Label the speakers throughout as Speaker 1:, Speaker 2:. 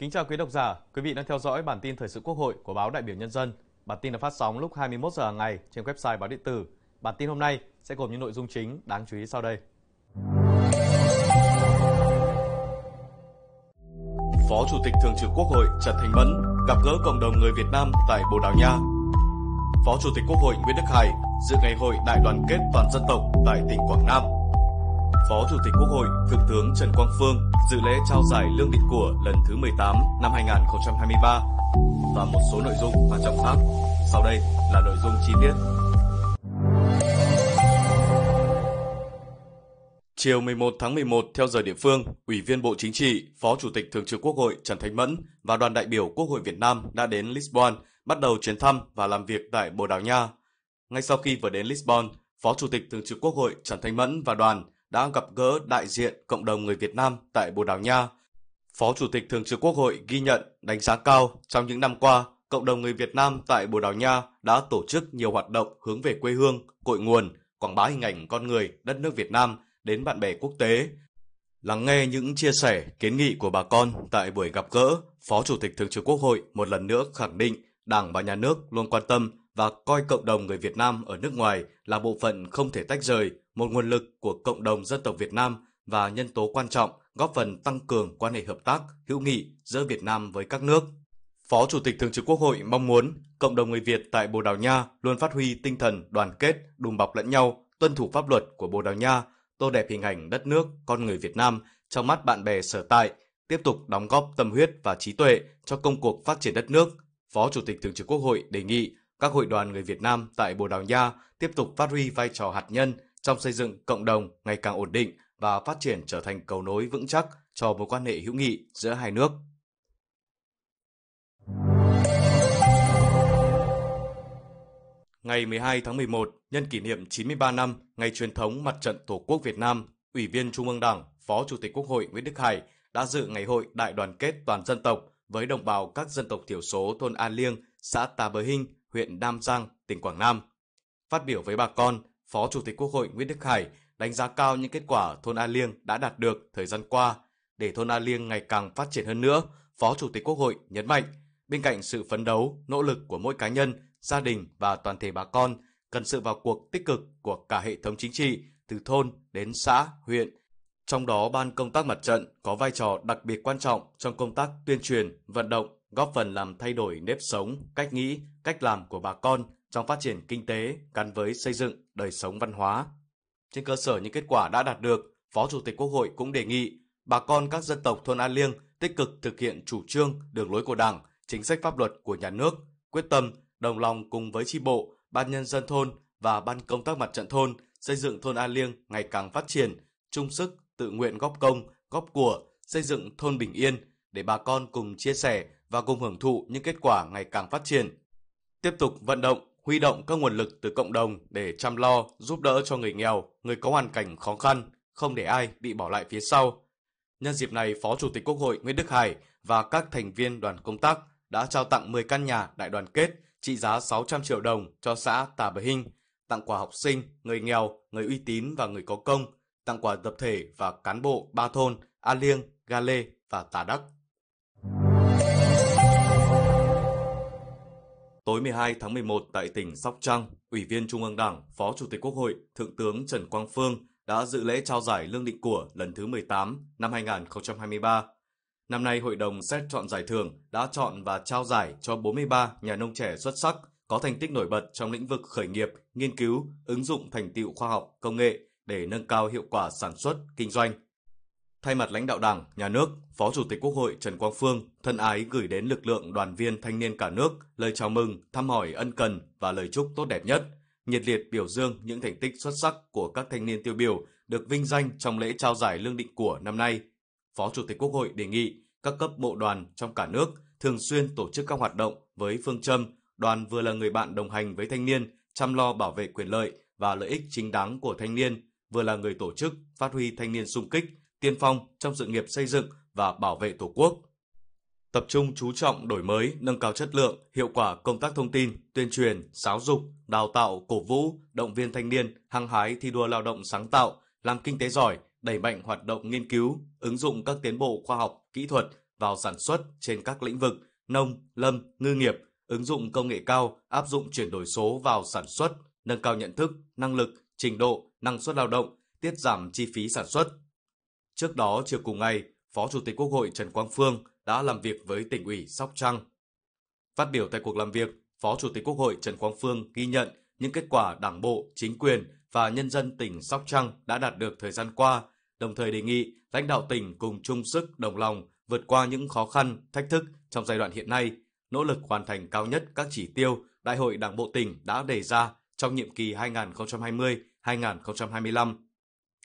Speaker 1: Kính chào quý độc giả, quý vị đang theo dõi bản tin thời sự Quốc hội của báo Đại biểu Nhân dân. Bản tin được phát sóng lúc 21 giờ hàng ngày trên website báo điện tử. Bản tin hôm nay sẽ gồm những nội dung chính đáng chú ý sau đây.
Speaker 2: Phó Chủ tịch Thường trực Quốc hội Trần Thành Mẫn gặp gỡ cộng đồng người Việt Nam tại Bồ Đào Nha. Phó Chủ tịch Quốc hội Nguyễn Đức Hải dự ngày hội đại đoàn kết toàn dân tộc tại tỉnh Quảng Nam. Phó Chủ tịch Quốc hội Thượng tướng Trần Quang Phương dự lễ trao giải Lương Định Của lần thứ 18 năm 2023 và một số nội dung quan trọng khác. Sau đây là nội dung chi tiết. Chiều 11 tháng 11 theo giờ địa phương, Ủy viên Bộ Chính trị, Phó Chủ tịch Thường trực Quốc hội Trần Thanh Mẫn và đoàn đại biểu Quốc hội Việt Nam đã đến Lisbon bắt đầu chuyến thăm và làm việc tại Bồ Đào Nha. Ngay sau khi vừa đến Lisbon, Phó Chủ tịch Thường trực Quốc hội Trần Thanh Mẫn và đoàn đã gặp gỡ đại diện cộng đồng người Việt Nam tại Bồ Đào Nha. Phó Chủ tịch Thường trực Quốc hội ghi nhận, đánh giá cao trong những năm qua, cộng đồng người Việt Nam tại Bồ Đào Nha đã tổ chức nhiều hoạt động hướng về quê hương, cội nguồn, quảng bá hình ảnh con người đất nước Việt Nam đến bạn bè quốc tế. Lắng nghe những chia sẻ, kiến nghị của bà con tại buổi gặp gỡ, Phó Chủ tịch Thường trực Quốc hội một lần nữa khẳng định Đảng và Nhà nước luôn quan tâm và coi cộng đồng người Việt Nam ở nước ngoài là bộ phận không thể tách rời, một nguồn lực của cộng đồng dân tộc Việt Nam và nhân tố quan trọng góp phần tăng cường quan hệ hợp tác, hữu nghị giữa Việt Nam với các nước. Phó Chủ tịch Thường trực Quốc hội mong muốn cộng đồng người Việt tại Bồ Đào Nha luôn phát huy tinh thần đoàn kết, đùm bọc lẫn nhau, tuân thủ pháp luật của Bồ Đào Nha, tô đẹp hình ảnh đất nước, con người Việt Nam trong mắt bạn bè sở tại, tiếp tục đóng góp tâm huyết và trí tuệ cho công cuộc phát triển đất nước. Phó Chủ tịch Thường trực Quốc hội đề nghị các hội đoàn người Việt Nam tại Bồ Đào Nha tiếp tục phát huy vai trò hạt nhân trong xây dựng cộng đồng ngày càng ổn định và phát triển trở thành cầu nối vững chắc cho mối quan hệ hữu nghị giữa hai nước. Ngày 12 tháng 11, nhân kỷ niệm 93 năm ngày truyền thống Mặt trận Tổ quốc Việt Nam, Ủy viên Trung ương Đảng, Phó Chủ tịch Quốc hội Nguyễn Đức Hải đã dự ngày hội đại đoàn kết toàn dân tộc với đồng bào các dân tộc thiểu số thôn An Liêng, xã Tà Bờ Hinh, huyện Nam Giang, tỉnh Quảng Nam. Phát biểu với bà con, Phó Chủ tịch Quốc hội Nguyễn Đức Hải đánh giá cao những kết quả thôn A Liêng đã đạt được thời gian qua. Để thôn A Liêng ngày càng phát triển hơn nữa, Phó Chủ tịch Quốc hội nhấn mạnh, bên cạnh sự phấn đấu, nỗ lực của mỗi cá nhân, gia đình và toàn thể bà con, cần sự vào cuộc tích cực của cả hệ thống chính trị, từ thôn đến xã, huyện. Trong đó, Ban công tác mặt trận có vai trò đặc biệt quan trọng trong công tác tuyên truyền, vận động, góp phần làm thay đổi nếp sống, cách nghĩ, cách làm của bà con trong phát triển kinh tế gắn với xây dựng đời sống văn hóa. Trên cơ sở những kết quả đã đạt được, Phó Chủ tịch Quốc hội cũng đề nghị bà con các dân tộc thôn An Liêng tích cực thực hiện chủ trương, đường lối của Đảng, chính sách pháp luật của nhà nước, quyết tâm, đồng lòng cùng với tri bộ, ban nhân dân thôn và ban công tác mặt trận thôn xây dựng thôn An Liêng ngày càng phát triển, chung sức, tự nguyện góp công, góp của, xây dựng thôn bình yên để bà con cùng chia sẻ và cùng hưởng thụ những kết quả ngày càng phát triển. Tiếp tục vận động, huy động các nguồn lực từ cộng đồng để chăm lo, giúp đỡ cho người nghèo, người có hoàn cảnh khó khăn, không để ai bị bỏ lại phía sau. Nhân dịp này, Phó Chủ tịch Quốc hội Nguyễn Đức Hải và các thành viên đoàn công tác đã trao tặng 10 căn nhà đại đoàn kết trị giá 600 triệu đồng cho xã Tà Bờ Hinh, tặng quà học sinh, người nghèo, người uy tín và người có công, tặng quà tập thể và cán bộ ba thôn A Liêng, Ga Lê và Tà Đắc. Tối 12 tháng 11 tại tỉnh Sóc Trăng, Ủy viên Trung ương Đảng, Phó Chủ tịch Quốc hội, Thượng tướng Trần Quang Phương đã dự lễ trao giải Lương Định Của lần thứ 18 năm 2023. Năm nay, Hội đồng xét chọn giải thưởng đã chọn và trao giải cho 43 nhà nông trẻ xuất sắc có thành tích nổi bật trong lĩnh vực khởi nghiệp, nghiên cứu, ứng dụng thành tiệu khoa học, công nghệ để nâng cao hiệu quả sản xuất, kinh doanh. Thay mặt lãnh đạo Đảng, Nhà nước, Phó Chủ tịch Quốc hội Trần Quang Phương thân ái gửi đến lực lượng đoàn viên thanh niên cả nước lời chào mừng, thăm hỏi ân cần và lời chúc tốt đẹp nhất, nhiệt liệt biểu dương những thành tích xuất sắc của các thanh niên tiêu biểu được vinh danh trong lễ trao giải lương định của năm nay. Phó Chủ tịch Quốc hội đề nghị các cấp bộ đoàn trong cả nước thường xuyên tổ chức các hoạt động với phương châm đoàn vừa là người bạn đồng hành với thanh niên, chăm lo bảo vệ quyền lợi và lợi ích chính đáng của thanh niên, vừa là người tổ chức phát huy thanh niên sung kích, tiên phong trong sự nghiệp xây dựng và bảo vệ Tổ quốc. Tập trung chú trọng đổi mới, nâng cao chất lượng, hiệu quả công tác thông tin, tuyên truyền, giáo dục, đào tạo, cổ vũ, động viên thanh niên, hăng hái thi đua lao động sáng tạo, làm kinh tế giỏi, đẩy mạnh hoạt động nghiên cứu, ứng dụng các tiến bộ khoa học, kỹ thuật vào sản xuất trên các lĩnh vực nông, lâm, ngư nghiệp, ứng dụng công nghệ cao, áp dụng chuyển đổi số vào sản xuất, nâng cao nhận thức, năng lực, trình độ, năng suất lao động, tiết giảm chi phí sản xuất. Trước đó, chiều cùng ngày, Phó Chủ tịch Quốc hội Trần Quang Phương đã làm việc với tỉnh ủy Sóc Trăng. Phát biểu tại cuộc làm việc, Phó Chủ tịch Quốc hội Trần Quang Phương ghi nhận những kết quả Đảng bộ, chính quyền và nhân dân tỉnh Sóc Trăng đã đạt được thời gian qua, đồng thời đề nghị lãnh đạo tỉnh cùng chung sức đồng lòng vượt qua những khó khăn, thách thức trong giai đoạn hiện nay, nỗ lực hoàn thành cao nhất các chỉ tiêu Đại hội Đảng bộ tỉnh đã đề ra trong nhiệm kỳ 2020-2025.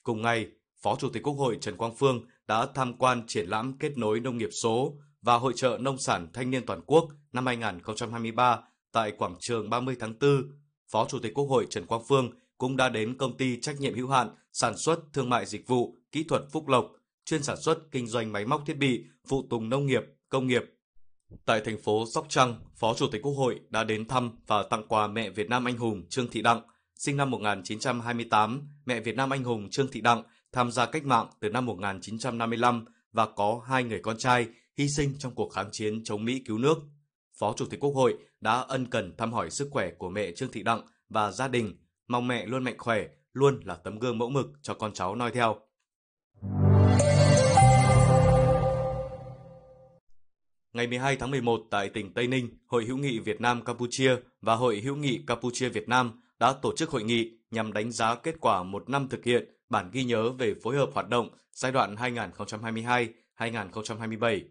Speaker 2: Cùng ngày, Phó Chủ tịch Quốc hội Trần Quang Phương đã tham quan triển lãm kết nối nông nghiệp số và hội trợ nông sản thanh niên toàn quốc năm 2023 tại quảng trường 30 tháng 4. Phó Chủ tịch Quốc hội Trần Quang Phương cũng đã đến công ty trách nhiệm hữu hạn sản xuất thương mại dịch vụ kỹ thuật Phúc Lộc, chuyên sản xuất kinh doanh máy móc thiết bị, phụ tùng nông nghiệp, công nghiệp. Tại thành phố Sóc Trăng, Phó Chủ tịch Quốc hội đã đến thăm và tặng quà mẹ Việt Nam anh hùng Trương Thị Đặng, sinh năm 1928, mẹ Việt Nam anh hùng Trương Thị Đặng tham gia cách mạng từ năm 1955 và có hai người con trai hy sinh trong cuộc kháng chiến chống Mỹ cứu nước. Phó Chủ tịch Quốc hội đã ân cần thăm hỏi sức khỏe của mẹ Trương Thị Đặng và gia đình, mong mẹ luôn mạnh khỏe, luôn là tấm gương mẫu mực cho con cháu noi theo. Ngày 12 tháng 11 tại tỉnh Tây Ninh, Hội hữu nghị Việt Nam Campuchia và Hội hữu nghị Campuchia Việt Nam đã tổ chức hội nghị nhằm đánh giá kết quả một năm thực hiện bản ghi nhớ về phối hợp hoạt động giai đoạn 2022-2027.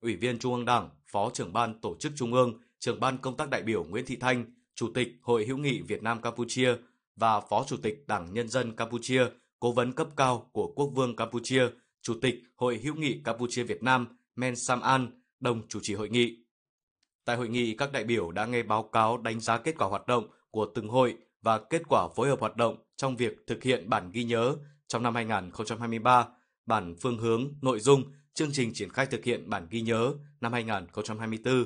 Speaker 2: Ủy viên Trung ương Đảng, Phó trưởng ban Tổ chức Trung ương, trưởng ban công tác đại biểu Nguyễn Thị Thanh, Chủ tịch Hội hữu nghị Việt Nam Campuchia và Phó Chủ tịch Đảng Nhân dân Campuchia, cố vấn cấp cao của Quốc vương Campuchia, Chủ tịch Hội hữu nghị Campuchia Việt Nam Men Sam An đồng chủ trì hội nghị. Tại hội nghị, các đại biểu đã nghe báo cáo đánh giá kết quả hoạt động của từng hội và kết quả phối hợp hoạt động trong việc thực hiện bản ghi nhớ trong năm 2023, bản phương hướng, nội dung, chương trình triển khai thực hiện bản ghi nhớ năm 2024.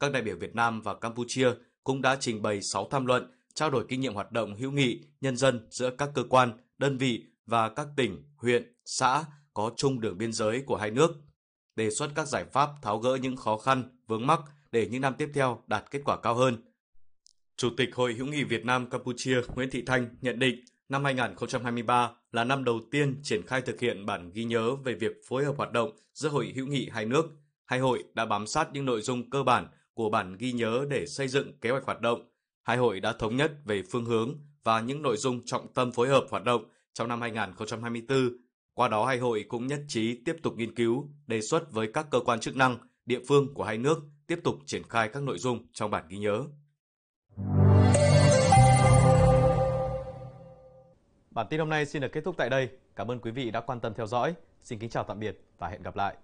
Speaker 2: Các đại biểu Việt Nam và Campuchia cũng đã trình bày 6 tham luận, trao đổi kinh nghiệm hoạt động hữu nghị, nhân dân giữa các cơ quan, đơn vị và các tỉnh, huyện, xã có chung đường biên giới của hai nước, đề xuất các giải pháp tháo gỡ những khó khăn, vướng mắc để những năm tiếp theo đạt kết quả cao hơn. Chủ tịch Hội hữu nghị Việt Nam Campuchia Nguyễn Thị Thanh nhận định năm 2023 là năm đầu tiên triển khai thực hiện bản ghi nhớ về việc phối hợp hoạt động giữa hội hữu nghị hai nước. Hai hội đã bám sát những nội dung cơ bản của bản ghi nhớ để xây dựng kế hoạch hoạt động. Hai hội đã thống nhất về phương hướng và những nội dung trọng tâm phối hợp hoạt động trong năm 2024. Qua đó hai hội cũng nhất trí tiếp tục nghiên cứu, đề xuất với các cơ quan chức năng, địa phương của hai nước tiếp tục triển khai các nội dung trong bản ghi nhớ.
Speaker 1: Bản tin hôm nay xin được kết thúc tại đây. Cảm ơn quý vị đã quan tâm theo dõi. Xin kính chào tạm biệt và hẹn gặp lại.